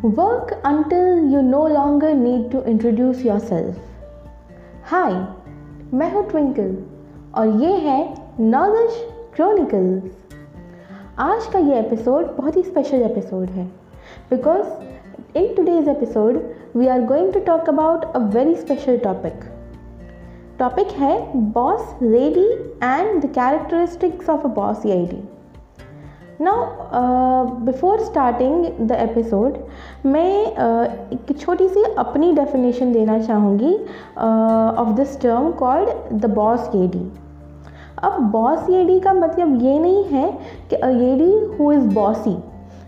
Work until you no longer need to introduce yourself. Hi मैं हूँ twinkle और ये है नॉलेज क्रॉनिकल्स आज का ये एपिसोड बहुत ही स्पेशल एपिसोड है because in today's episode we are going to talk about a very special topic topic है boss lady and the characteristics of a boss lady now before starting the episode मैं uh, एक छोटी सी अपनी definition देना चाहूँगी of this term called the boss lady अब boss lady का मतलब ये नहीं है कि a lady who is bossy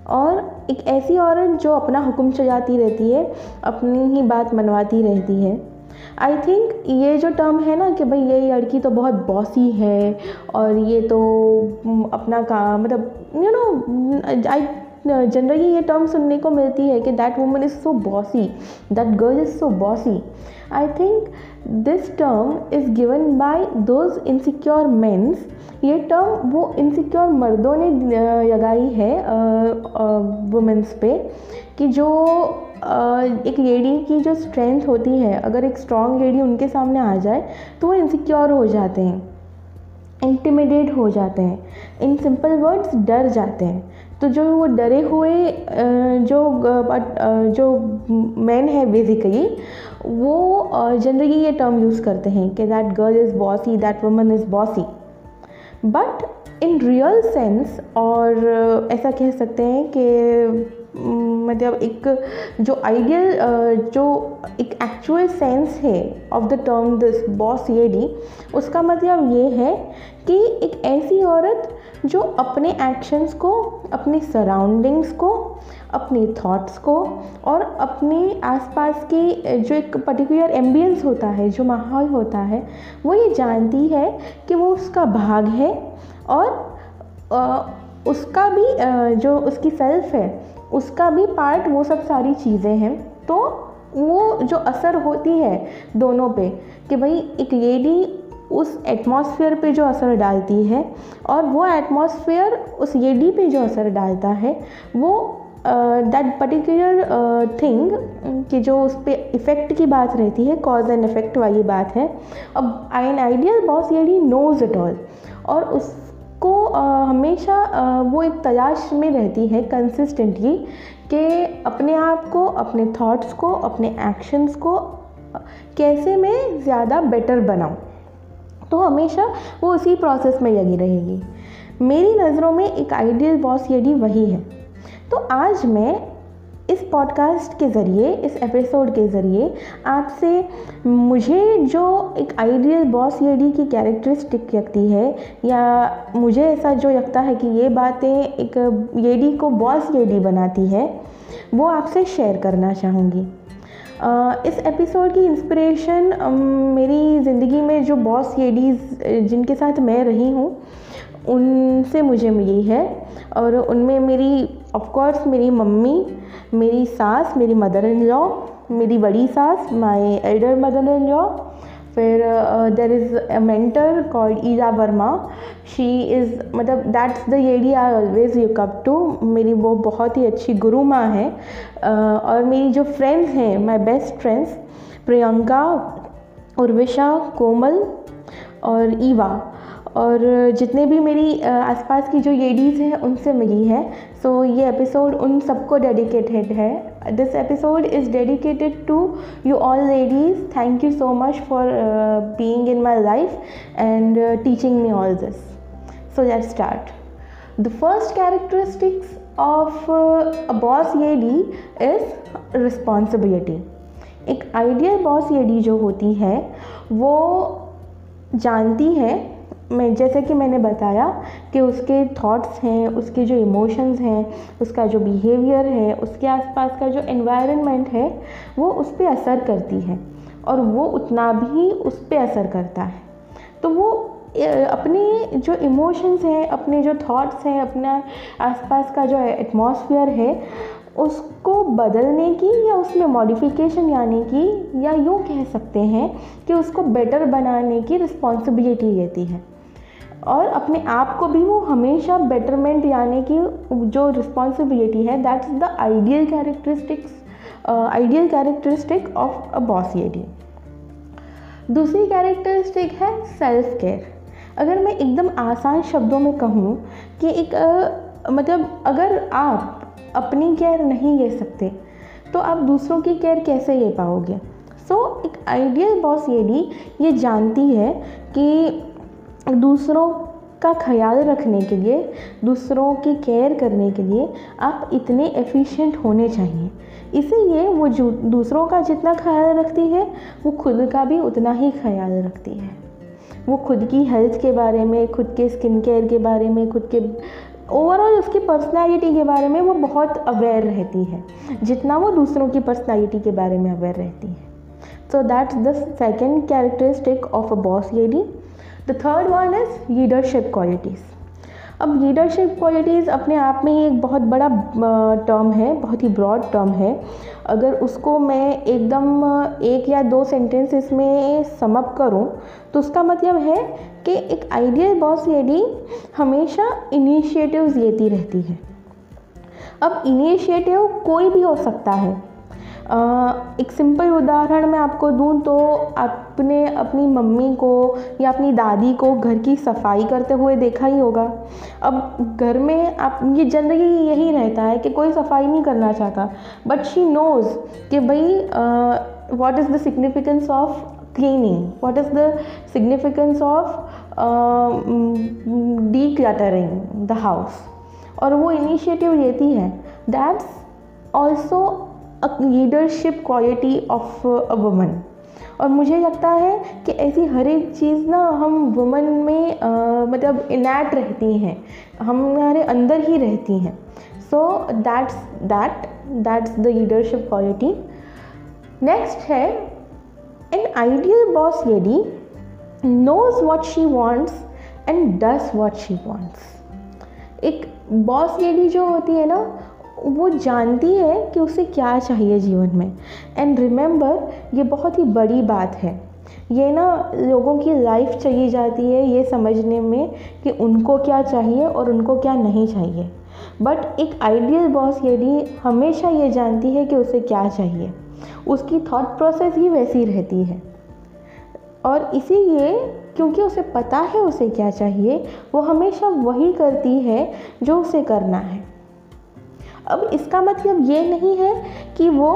और एक ऐसी औरत जो अपना हुक्म चलाती रहती है अपनी ही बात मनवाती रहती है। आई थिंक ये जो टर्म है ना कि भाई ये लड़की तो बहुत बॉसी है और ये तो अपना काम मतलब यू नो आई जनरली ये टर्म सुनने को मिलती है कि that woman is so bossy that girl is so bossy I think this term is given by those insecure mens ये टर्म वो इनसिक्योर मर्दों ने लगाई है वुमेंस पे। कि जो एक लेडी की जो स्ट्रेंथ होती है, अगर एक स्ट्रॉन्ग लेडी उनके सामने आ जाए तो वो इनसिक्योर हो जाते हैं इंटिमिडेट हो जाते हैं इन सिंपल वर्ड्स डर जाते हैं। तो जो वो डरे हुए जो जो मैन है बेसिकली वो जनरली ये टर्म यूज़ करते हैं कि that girl is bossy that woman is bossy but in real sense और ऐसा कह सकते हैं कि मतलब एक जो आइडियल जो एक एक्चुअल सेंस है of the term this boss lady उसका मतलब ये है कि एक ऐसी औरत जो अपने एक्शंस को, अपने सराउंडिंग्स को, अपने थॉट्स को और अपने आसपास के जो एक पर्टिकुलर एम्बियंस होता है, जो माहौल होता है, वो ये जानती है कि वो उसका भाग है और उसका भी जो उसकी सेल्फ है उसका भी पार्ट वो सब सारी चीज़ें हैं। तो वो जो असर होती है दोनों पे कि भाई एक लेडी उस एटमॉस्फेयर पे जो असर डालती है और वो एटमॉस्फेयर उस लेडी पे जो असर डालता है, वो दैट पर्टिकुलर थिंग कि जो उस पर इफ़ेक्ट की बात रहती है कॉज एंड इफ़ेक्ट वाली बात है। अब I an ideal boss lady knows it all और उस को हमेशा वो एक तलाश में रहती है कंसिस्टेंटली कि अपने आप को, अपने थॉट्स को, अपने एक्शंस को कैसे मैं ज़्यादा बेटर बनाऊँ। तो हमेशा वो उसी प्रोसेस में लगी रहेगी। मेरी नज़रों में एक आइडियल बॉस यदि वही है तो आज मैं इस पॉडकास्ट के ज़रिए, इस एपिसोड के ज़रिए आपसे मुझे जो एक आइडियल बॉस लेडी की कैरेक्टरिस्टिक लगती है, या मुझे ऐसा जो लगता है कि ये बातें एक लेडी को बॉस लेडी बनाती है, वो आपसे शेयर करना चाहूँगी। इस एपिसोड की इंस्पिरेशन मेरी ज़िंदगी में जो बॉस लेडीज़ जिनके साथ मैं रही हूँ, उनसे मुझे मिली है, और उनमें मेरी ऑफ़ कोर्स मेरी मम्मी मेरी सास मेरी मदर इन लॉ मेरी बड़ी सास my elder mother in law फिर there is a mentor called Eja Verma she is मतलब that's the lady I always look up to मेरी वो बहुत ही अच्छी गुरु माँ है। Uh, और मेरी जो फ्रेंड्स हैं my best friends Priyanka Urvisha Komal और ईवा। और जितने भी मेरी आसपास की जो लेडीज़ हैं उनसे मिली है। सो so, ये एपिसोड उन सबको डेडिकेटेड है। This episode is dedicated to you all ladies thank you so much for being in my life and teaching me all this so let start the first characteristics of a boss lady is responsibility एक ideal boss lady जो होती है वो जानती है मैं, जैसे कि मैंने बताया कि उसके थॉट्स हैं, उसके जो इमोशंस हैं, उसका जो बिहेवियर है, उसके आसपास का जो एनवायरनमेंट है, वो उस पर असर करती है और वो उतना भी उस पर असर करता है। तो वो अपने जो इमोशंस हैं, अपने जो थॉट्स हैं, अपना आसपास का जो एटमॉस्फेयर है, उसको बदलने की या उसमें मॉडिफिकेशन यानी कि, या यूँ कह सकते हैं कि उसको बेटर बनाने की रिस्पॉन्सिबिलिटी लेती है। और अपने आप को भी वो हमेशा बेटरमेंट यानी कि जो रिस्पॉन्सिबिलिटी है that's the ideal characteristics ideal characteristic of a boss lady दूसरी कैरेक्टरिस्टिक है सेल्फ केयर अगर मैं एकदम आसान शब्दों में कहूँ कि एक आ, मतलब अगर आप अपनी केयर नहीं ले सकते तो आप दूसरों की केयर कैसे ले पाओगे? सो so, एक आइडियल बॉस लेडी ये जानती है कि दूसरों का ख्याल रखने के लिए, दूसरों की केयर करने के लिए आप इतने एफिशिएंट होने चाहिए। इसीलिए वो जो दूसरों का जितना ख्याल रखती है, वो खुद का भी उतना ही ख्याल रखती है। वो खुद की हेल्थ के बारे में, खुद के स्किन केयर के बारे में, खुद के ओवरऑल उसकी पर्सनालिटी के बारे में वो बहुत अवेयर रहती है। जितना वो दूसरों की पर्सनालिटी के बारे में अवेयर रहती है। So that's the second characteristic of a boss lady the third one is leadership qualities अब लीडरशिप क्वालिटीज़ अपने आप में ही एक बहुत बड़ा टर्म है, बहुत ही ब्रॉड टर्म है। अगर उसको मैं एकदम एक या दो सेंटेंसेस में समअप करूँ तो उसका मतलब है कि एक आइडियल बॉस लेडी हमेशा इनिशिएटिव्स लेती रहती है। अब इनिशिएटिव कोई भी हो सकता है एक सिंपल उदाहरण मैं आपको दूँ तो आपने अपनी मम्मी को या अपनी दादी को घर की सफ़ाई करते हुए देखा ही होगा। अब घर में आप, ये जनरली यही रहता है कि कोई सफ़ाई नहीं करना चाहता बट शी नोज़ कि भाई what is the significance of cleaning what is the significance of decluttering the house और वो इनिशिएटिव लेती है। That's also leadership quality of a woman और मुझे लगता है कि ऐसी हर एक चीज़ ना हम वुमन में आ, मतलब इनैट रहती हैं। हमारे अंदर ही रहती हैं। So that's that that's the leadership quality next है an ideal boss lady knows what she wants and does what she wants. एक बॉस लेडी जो होती है ना वो जानती है कि उसे क्या चाहिए जीवन में। एंड रिमेंबर ये बहुत ही बड़ी बात है। ये ना लोगों की लाइफ चली जाती है ये समझने में कि उनको क्या चाहिए और उनको क्या नहीं चाहिए। बट एक आइडियल बॉस यदि हमेशा ये जानती है कि उसे क्या चाहिए, उसकी थॉट प्रोसेस ही वैसी रहती है। और इसीलिए क्योंकि उसे पता है उसे क्या चाहिए, वो हमेशा वही करती है जो उसे करना है। अब इसका मतलब ये नहीं है कि वो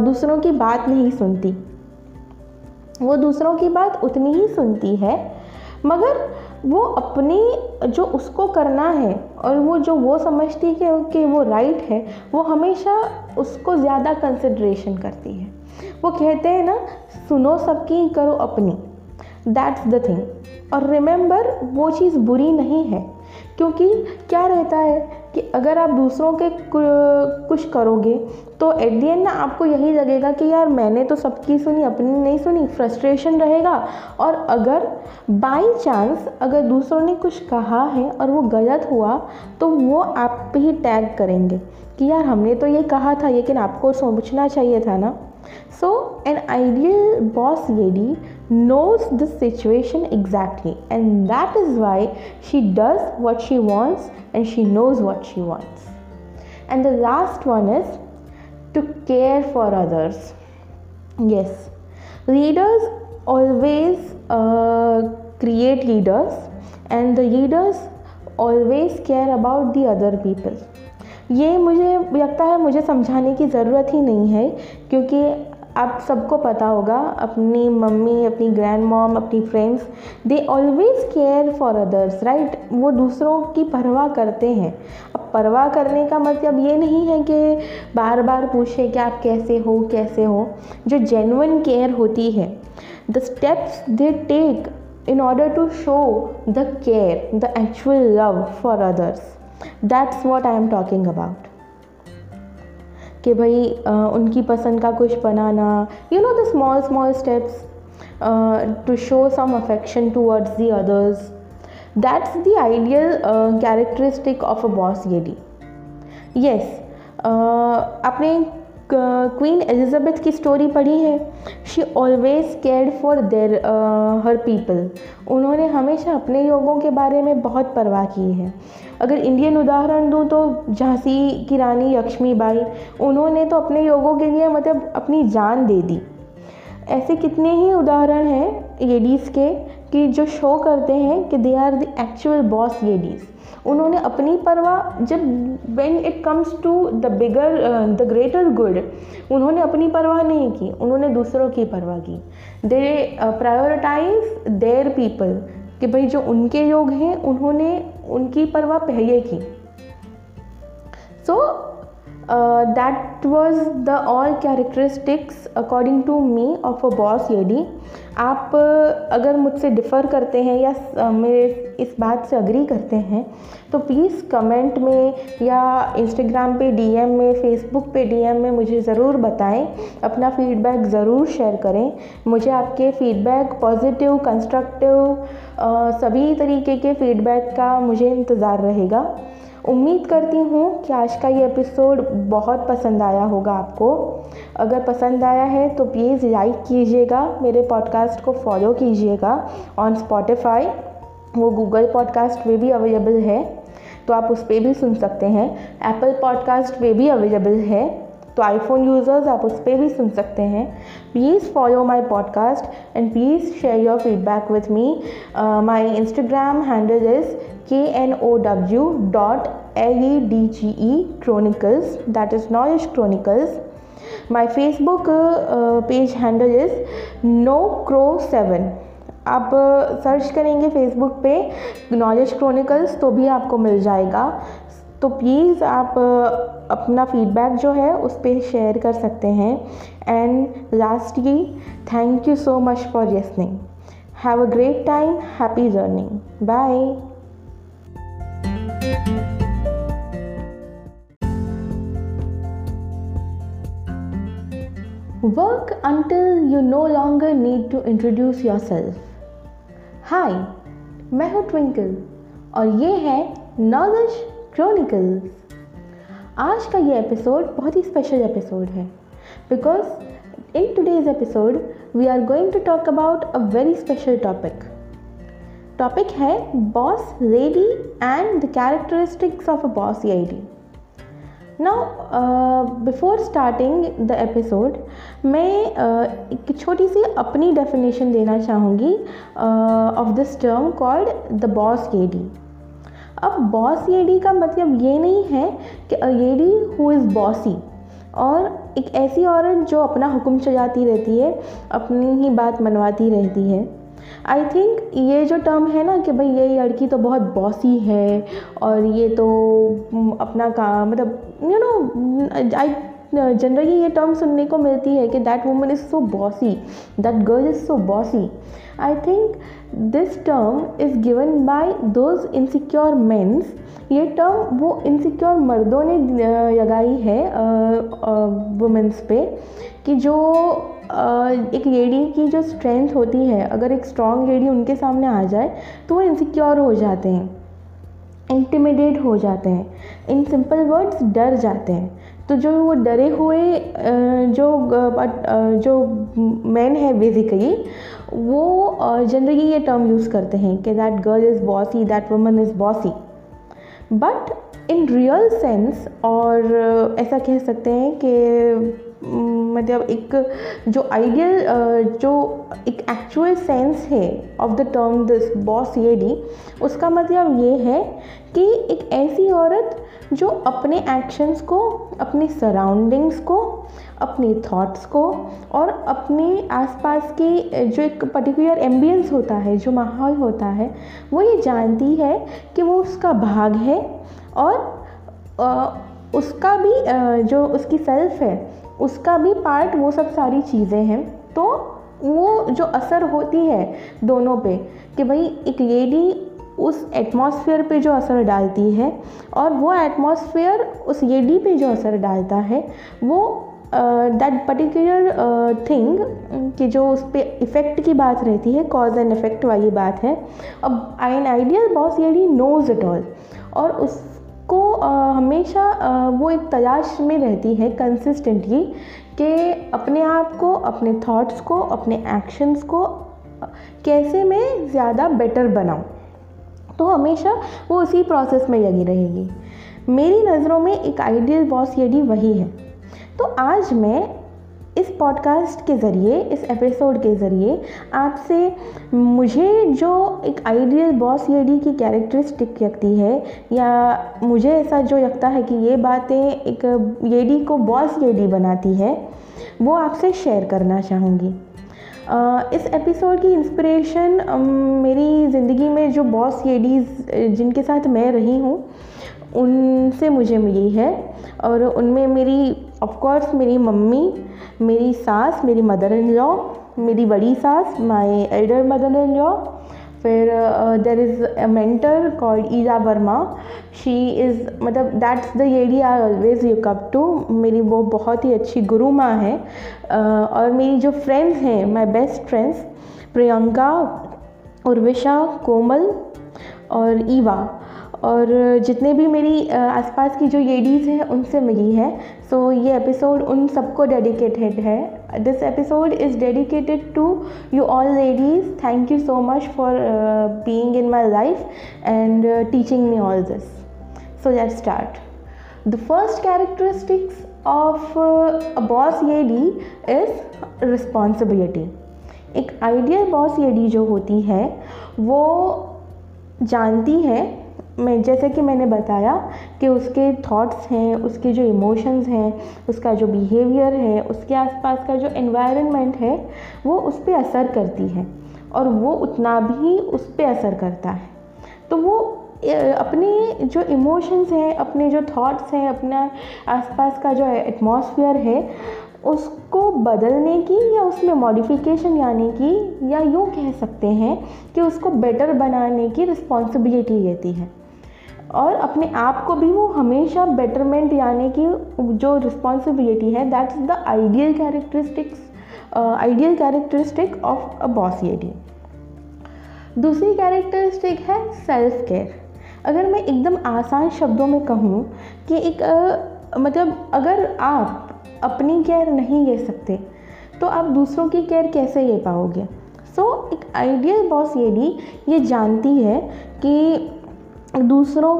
दूसरों की बात नहीं सुनती। वो दूसरों की बात उतनी ही सुनती है, मगर वो अपनी जो उसको करना है और वो जो वो समझती है कि वो राइट है, वो हमेशा उसको ज़्यादा कंसिड्रेशन करती है। वो कहते हैं ना, सुनो सबकी, करो अपनी। दैट्स द थिंग और रिमेंबर वो चीज़ बुरी नहीं है, क्योंकि क्या रहता है? कि अगर आप दूसरों के कुछ करोगे तो एट दी एंड ना आपको यही लगेगा कि यार मैंने तो सबकी सुनी अपनी नहीं सुनी फ्रस्ट्रेशन रहेगा। और अगर बाई चांस अगर दूसरों ने कुछ कहा है और वो गलत हुआ तो वो आप पे ही टैग करेंगे कि यार हमने तो ये कहा था लेकिन आपको सोचना चाहिए था ना। So, an ideal boss lady knows the situation exactly, and that is why she does what she wants and she knows what she wants. And the last one is to care for others. Yes, leaders always uh, create leaders, and the leaders always care about the other people. ये मुझे लगता है मुझे समझाने की ज़रूरत ही नहीं है क्योंकि आप सबको पता होगा, अपनी मम्मी, अपनी ग्रैंड मॉम अपनी friends they always care for others right वो दूसरों की परवाह करते हैं। अब परवाह करने का मतलब ये नहीं है कि बार बार पूछे कि आप कैसे हो कैसे हो। जो जेनुअन केयर होती है the steps they take in order to show the care the actual love for others that's what I am talking about कि भाई उनकी पसंद का कुछ बनाना you know the small small steps to show some affection towards the others that's the ideal characteristic of a boss ये D yes आपने queen Elizabeth की story पढ़ी है? She always care for their her people उन्होंने हमेशा अपने लोगों के बारे में बहुत परवाह की है। अगर इंडियन उदाहरण दूँ तो झांसी की रानी लक्ष्मीबाई, उन्होंने तो अपने लोगों के लिए मतलब अपनी जान दे दी। ऐसे कितने ही उदाहरण हैं लेडीज़ के कि जो शो करते हैं कि they are the actual boss ladies उन्होंने अपनी परवाह, जब when it comes to the bigger the greater good उन्होंने अपनी परवाह नहीं की, उन्होंने दूसरों की परवाह की। दे प्रायोरिटाइज देयर पीपल कि भाई जो उनके लोग हैं, उन्होंने उनकी परवाह पहले की। So that was the all characteristics according to me of a boss lady आप uh, अगर मुझसे डिफ़र करते हैं या uh, मेरे इस बात से अग्री करते हैं तो प्लीज़ कमेंट में या इंस्टाग्राम पे डीएम में फेसबुक पे डीएम में मुझे ज़रूर बताएँ। अपना फीडबैक ज़रूर शेयर करें। मुझे आपके फीडबैक पॉजिटिव कंस्ट्रक्टिव सभी तरीके के फीडबैक का मुझे इंतज़ार रहेगा। उम्मीद करती हूँ कि आज का ये एपिसोड बहुत पसंद आया होगा आपको। अगर पसंद आया है तो प्लीज़ लाइक कीजिएगा, मेरे पॉडकास्ट को फॉलो कीजिएगा। ऑन स्पॉटिफाई वो गूगल पॉडकास्ट पे भी अवेलेबल है तो आप उस पर भी सुन सकते हैं। एप्पल पॉडकास्ट पे भी अवेलेबल है तो आईफोन यूज़र्स आप उस पर भी सुन सकते हैं। Please follow my podcast and please share your feedback with me my Instagram handle is K N O W dot L E D G E chronicles that is knowledge chronicles my Facebook page handle is no cro seven आप search करेंगे Facebook पे knowledge chronicles तो भी आपको मिल जाएगा। तो please आप अपना फीडबैक जो है, उस पर शेयर कर सकते हैं। And lastly thank you so much for listening have a great time happy journeying bye Work until you no longer need to introduce yourself. Hi मैं हूँ ट्विंकल और ये है नॉलेज क्रॉनिकल्स आज का ये एपिसोड बहुत ही स्पेशल एपिसोड है because in today's episode we are going to talk about a very special topic topic है boss lady and the characteristics of a boss lady now before starting the episode मैं uh, एक छोटी सी अपनी definition देना चाहूँगी of this term called the boss lady अब boss lady का मतलब ये नहीं है कि a lady who is bossy और एक ऐसी औरत जो अपना हुक्म चलाती रहती है अपनी ही बात मनवाती रहती है। आई थिंक ये जो टर्म है ना कि भाई ये लड़की तो बहुत बॉसी है और ये तो अपना काम मतलब यू नो आई जनरली ये टर्म सुनने को मिलती है कि that woman is so bossy that girl is so bossy I think this term is given by those insecure mens ये टर्म वो इनसिक्योर मर्दों ने लगाई है वुमेंस पे कि जो एक लेडी की जो स्ट्रेंथ होती है, अगर एक स्ट्रॉन्ग लेडी उनके सामने आ जाए तो वो इनसिक्योर हो जाते हैं इंटिमिडेट हो जाते हैं इन सिंपल वर्ड्स डर जाते हैं। तो जो वो डरे हुए जो जो मैन है बेसिकली वो जनरली ये टर्म यूज़ करते हैं कि that girl is bossy that woman is bossy but in real sense और ऐसा कह सकते हैं कि मतलब एक जो आइडियल जो एक एक्चुअल सेंस है of the term this boss ये डी उसका मतलब ये है कि एक ऐसी औरत जो अपने एक्शंस को, अपने सराउंडिंग्स को, अपने थॉट्स को और अपने आसपास के जो एक पर्टिकुलर एम्बियंस होता है, जो माहौल होता है, वो ये जानती है कि वो उसका भाग है और उसका भी जो उसकी सेल्फ है, उसका भी पार्ट वो सब सारी चीज़ें हैं। तो वो जो असर होती है दोनों पे कि भाई एक लेडी उस एटमॉस्फेयर पे जो असर डालती है और वो एटमॉस्फेयर उस लेडी पे जो असर डालता है, वो दैट पर्टिकुलर थिंग कि जो उस पर इफ़ेक्ट की बात रहती है कॉज एंड इफ़ेक्ट वाली बात है, अब I an ideal boss lady knows it all और उस को हमेशा वो एक तलाश में रहती है कंसिस्टेंटली कि अपने आप को, अपने थॉट्स को, अपने एक्शंस को कैसे मैं ज़्यादा बेटर बनाऊँ। तो हमेशा वो उसी प्रोसेस में लगी रहेगी। मेरी नज़रों में एक आइडियल बॉस यदि वही है तो आज मैं इस पॉडकास्ट के ज़रिए, इस एपिसोड के ज़रिए आपसे मुझे जो एक आइडियल बॉस येडी की कैरेक्टरिस्टिक लगती है, या मुझे ऐसा जो लगता है कि ये बातें एक येडी को बॉस येडी बनाती है, वो आपसे शेयर करना चाहूँगी। इस एपिसोड की इंस्पिरेशन मेरी ज़िंदगी में जो बॉस येडीज़ जिनके साथ मैं रही हूँ, उनसे मुझे मिली है, और उनमें मेरी ऑफ़ कोर्स मेरी मम्मी मेरी सास मेरी मदर इन लॉ मेरी बड़ी सास my elder mother in law फिर there is a mentor called Eeja Verma she is मतलब that's the lady I always look up to मेरी वो बहुत ही अच्छी गुरु माँ है। Uh, और मेरी जो फ्रेंड्स हैं my best friends Priyanka Urvisha Komal और ईवा। और जितने भी मेरी आसपास की जो लेडीज़ हैं उनसे मिली है। सो so, ये एपिसोड उन सबको डेडिकेटेड है। This episode is dedicated to you all ladies thank you so much for being in my life and teaching me all this so let start the first characteristics of a boss lady is responsibility एक ideal boss lady जो होती है वो जानती है मैं, जैसे कि मैंने बताया कि उसके थॉट्स हैं, उसके जो इमोशंस हैं, उसका जो बिहेवियर है, उसके आसपास का जो एनवायरनमेंट है, वो उस पर असर करती है और वो उतना भी उस पर असर करता है। तो वो अपने जो इमोशंस हैं, अपने जो थॉट्स हैं, अपना आसपास का जो एटमॉस्फेयर है, उसको बदलने की या उसमें मॉडिफिकेशन यानी कि, या यूँ कह सकते हैं कि उसको बेटर बनाने की रिस्पॉन्सिबिलिटी लेती है। और अपने आप को भी वो हमेशा बेटरमेंट यानी कि जो रिस्पॉन्सिबिलिटी है that's the ideal characteristics ideal characteristic of a boss lady दूसरी कैरेक्टरिस्टिक है सेल्फ केयर अगर मैं एकदम आसान शब्दों में कहूँ कि एक आ, मतलब अगर आप अपनी केयर नहीं ले सकते तो आप दूसरों की केयर कैसे ले पाओगे? सो so, एक आइडियल बॉस लेडी ये जानती है कि दूसरों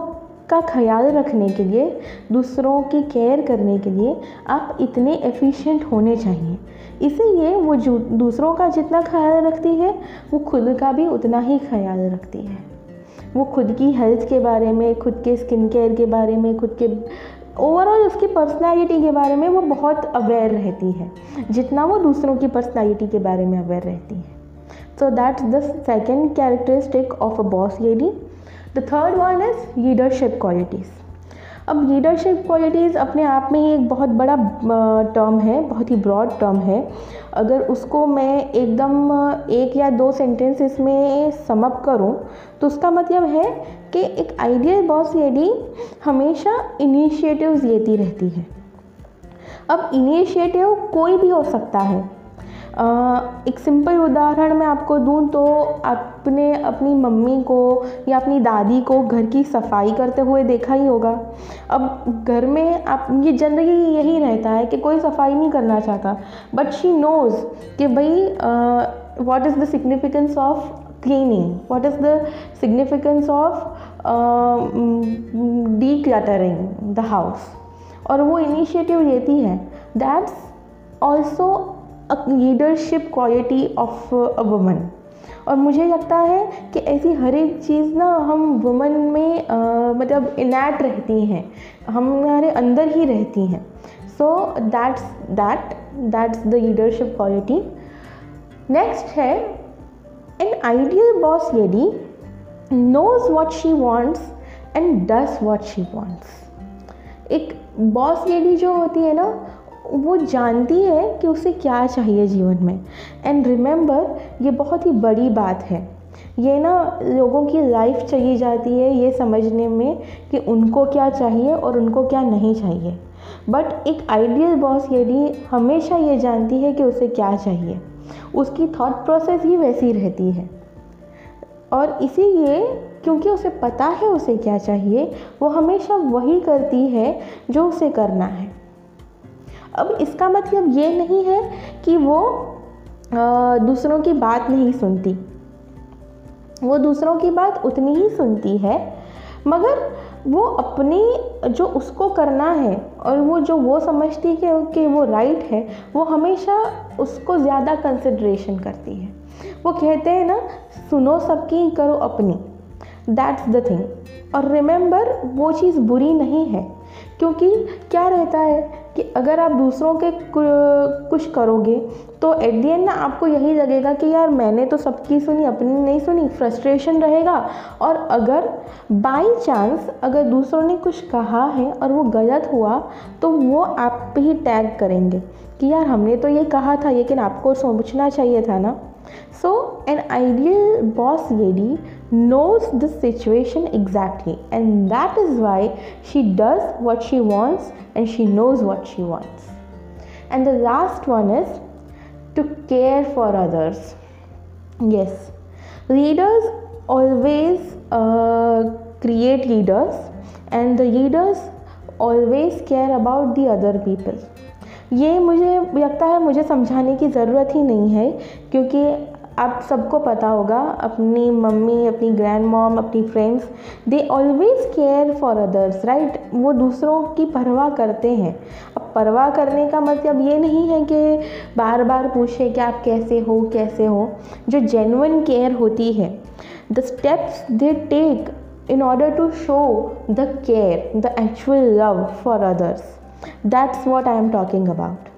का ख्याल रखने के लिए, दूसरों की केयर करने के लिए आप इतने एफिशिएंट होने चाहिए। इसीलिए वो जो दूसरों का जितना ख्याल रखती है, वो खुद का भी उतना ही ख्याल रखती है। वो खुद की हेल्थ के बारे में, खुद के स्किन केयर के बारे में, खुद के ओवरऑल उसकी पर्सनालिटी के बारे में वो बहुत अवेयर रहती है। जितना वो दूसरों की पर्सनालिटी के बारे में अवेयर रहती है। So that's the second characteristic of a boss lady the third one is leadership qualities अब लीडरशिप क्वालिटीज़ अपने आप में ही एक बहुत बड़ा टर्म है, बहुत ही ब्रॉड टर्म है। अगर उसको मैं एकदम एक या दो सेंटेंसेस में समअप करूँ तो उसका मतलब है कि एक आइडियल बॉस लेडी हमेशा इनिशिएटिव्स लेती रहती है। अब इनिशिएटिव कोई भी हो सकता है एक सिंपल उदाहरण मैं आपको दूँ तो आपने अपनी मम्मी को या अपनी दादी को घर की सफ़ाई करते हुए देखा ही होगा। अब घर में आप, ये जनरली यही रहता है कि कोई सफ़ाई नहीं करना चाहता बट शी नोज़ कि भाई what is the significance of cleaning what is the significance of decluttering the house और वो इनिशिएटिव लेती है। That's also leadership quality of a woman और मुझे लगता है कि ऐसी हर एक चीज़ ना हम वुमन में आ, मतलब इनैट रहती हैं। हमारे अंदर ही रहती हैं। So that's that that's the leadership quality next है an ideal boss lady knows what she wants and does what she wants एक बॉस लेडी जो होती है ना वो जानती है कि उसे क्या चाहिए जीवन में। एंड रिमेंबर ये बहुत ही बड़ी बात है। ये ना लोगों की लाइफ चली जाती है ये समझने में कि उनको क्या चाहिए और उनको क्या नहीं चाहिए। बट एक आइडियल बॉस यदि हमेशा ये जानती है कि उसे क्या चाहिए, उसकी थॉट प्रोसेस ही वैसी रहती है। और इसीलिए क्योंकि उसे पता है उसे क्या चाहिए, वो हमेशा वही करती है जो उसे करना है। अब इसका मतलब ये नहीं है कि वो दूसरों की बात नहीं सुनती। वो दूसरों की बात उतनी ही सुनती है, मगर वो अपनी जो उसको करना है और वो जो वो समझती है कि वो राइट है, वो हमेशा उसको ज़्यादा कंसिड्रेशन करती है। वो कहते हैं ना, सुनो सबकी, करो अपनी। दैट्स द थिंग और रिमेंबर वो चीज़ बुरी नहीं है, क्योंकि क्या रहता है? कि अगर आप दूसरों के कुछ करोगे तो एट दी एंड ना आपको यही लगेगा कि यार मैंने तो सबकी सुनी अपनी नहीं सुनी फ्रस्ट्रेशन रहेगा। और अगर बाई चांस अगर दूसरों ने कुछ कहा है और वो गलत हुआ तो वो आप पे ही टैग करेंगे कि यार हमने तो ये कहा था लेकिन आपको सोचना चाहिए था ना। So, an ideal boss lady knows the situation exactly, and that is why she does what she wants and she knows what she wants. And the last one is to care for others. Yes, leaders always uh, create leaders, and the leaders always care about the other people. ये मुझे लगता है मुझे समझाने की ज़रूरत ही नहीं है क्योंकि आप सबको पता होगा, अपनी मम्मी, अपनी ग्रैंड मॉम अपनी friends they always care for others right वो दूसरों की परवाह करते हैं। अब परवाह करने का मतलब ये नहीं है कि बार बार पूछे कि आप कैसे हो कैसे हो। जो जेनुअन केयर होती है the steps they take in order to show the care the actual love for others that's what I am talking about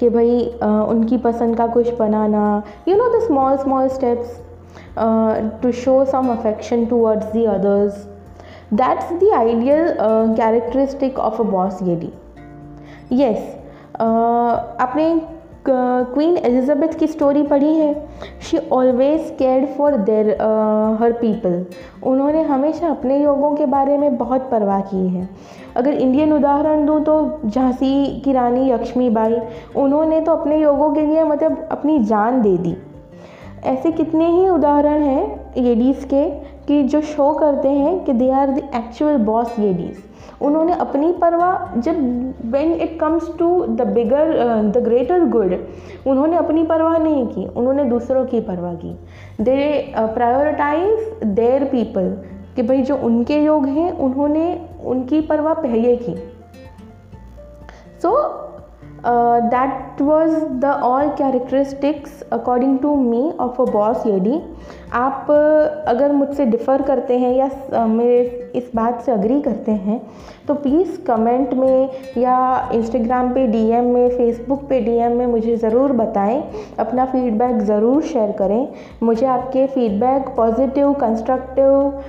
कि भाई उनकी पसंद का कुछ बनाना you know the small small steps to show some affection towards the others that's the ideal characteristic of a boss ये D yes आपने queen Elizabeth की story पढ़ी है? She always care for their her people उन्होंने हमेशा अपने लोगों के बारे में बहुत परवाह की है। अगर इंडियन उदाहरण दूँ तो झांसी की रानी लक्ष्मीबाई, उन्होंने तो अपने लोगों के लिए मतलब अपनी जान दे दी। ऐसे कितने ही उदाहरण हैं लेडीज़ के कि जो शो करते हैं कि they are the actual boss ladies उन्होंने अपनी परवाह जब when it comes to the bigger the greater good उन्होंने अपनी परवाह नहीं की उन्होंने दूसरों की परवाह की। दे प्रायोरिटाइज देयर पीपल कि भाई जो उनके योग हैं उन्होंने उनकी परवाह पहले की। So so, that was the all characteristics according to me of a boss lady आप uh, अगर मुझसे डिफ़र करते हैं या uh, मेरे इस बात से अग्री करते हैं तो प्लीज़ कमेंट में या इंस्टाग्राम पे डीएम में फेसबुक पे डीएम में मुझे ज़रूर बताएँ। अपना फीडबैक ज़रूर शेयर करें। मुझे आपके फीडबैक पॉजिटिव कंस्ट्रक्टिव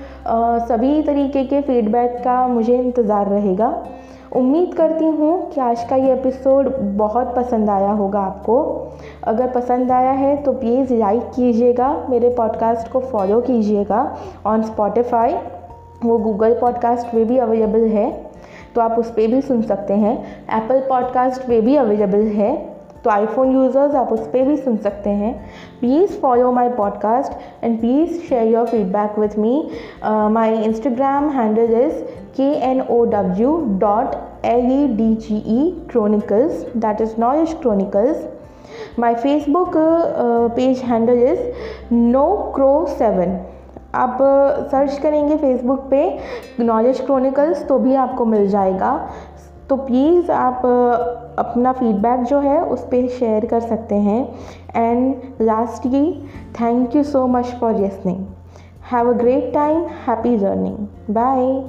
सभी तरीके के फीडबैक का मुझे इंतज़ार रहेगा। उम्मीद करती हूँ कि आज का ये एपिसोड बहुत पसंद आया होगा आपको। अगर पसंद आया है तो प्लीज़ लाइक कीजिएगा, मेरे पॉडकास्ट को फॉलो कीजिएगा। ऑन स्पॉटिफाई वो गूगल पॉडकास्ट में भी अवेलेबल है तो आप उस पर भी सुन सकते हैं। एप्पल पॉडकास्ट में भी अवेलेबल है। तो आईफोन यूज़र्स आप उस पर भी सुन सकते हैं। Please follow my podcast and please share your feedback with me my Instagram handle is K N O W dot L E D G E chronicles that is knowledge chronicles my Facebook page handle is no cro seven आप search करेंगे Facebook पे knowledge chronicles तो भी आपको मिल जाएगा। तो please आप अपना फीडबैक जो है, उस पर शेयर कर सकते हैं। And lastly thank you so much for listening have a great time happy journeying bye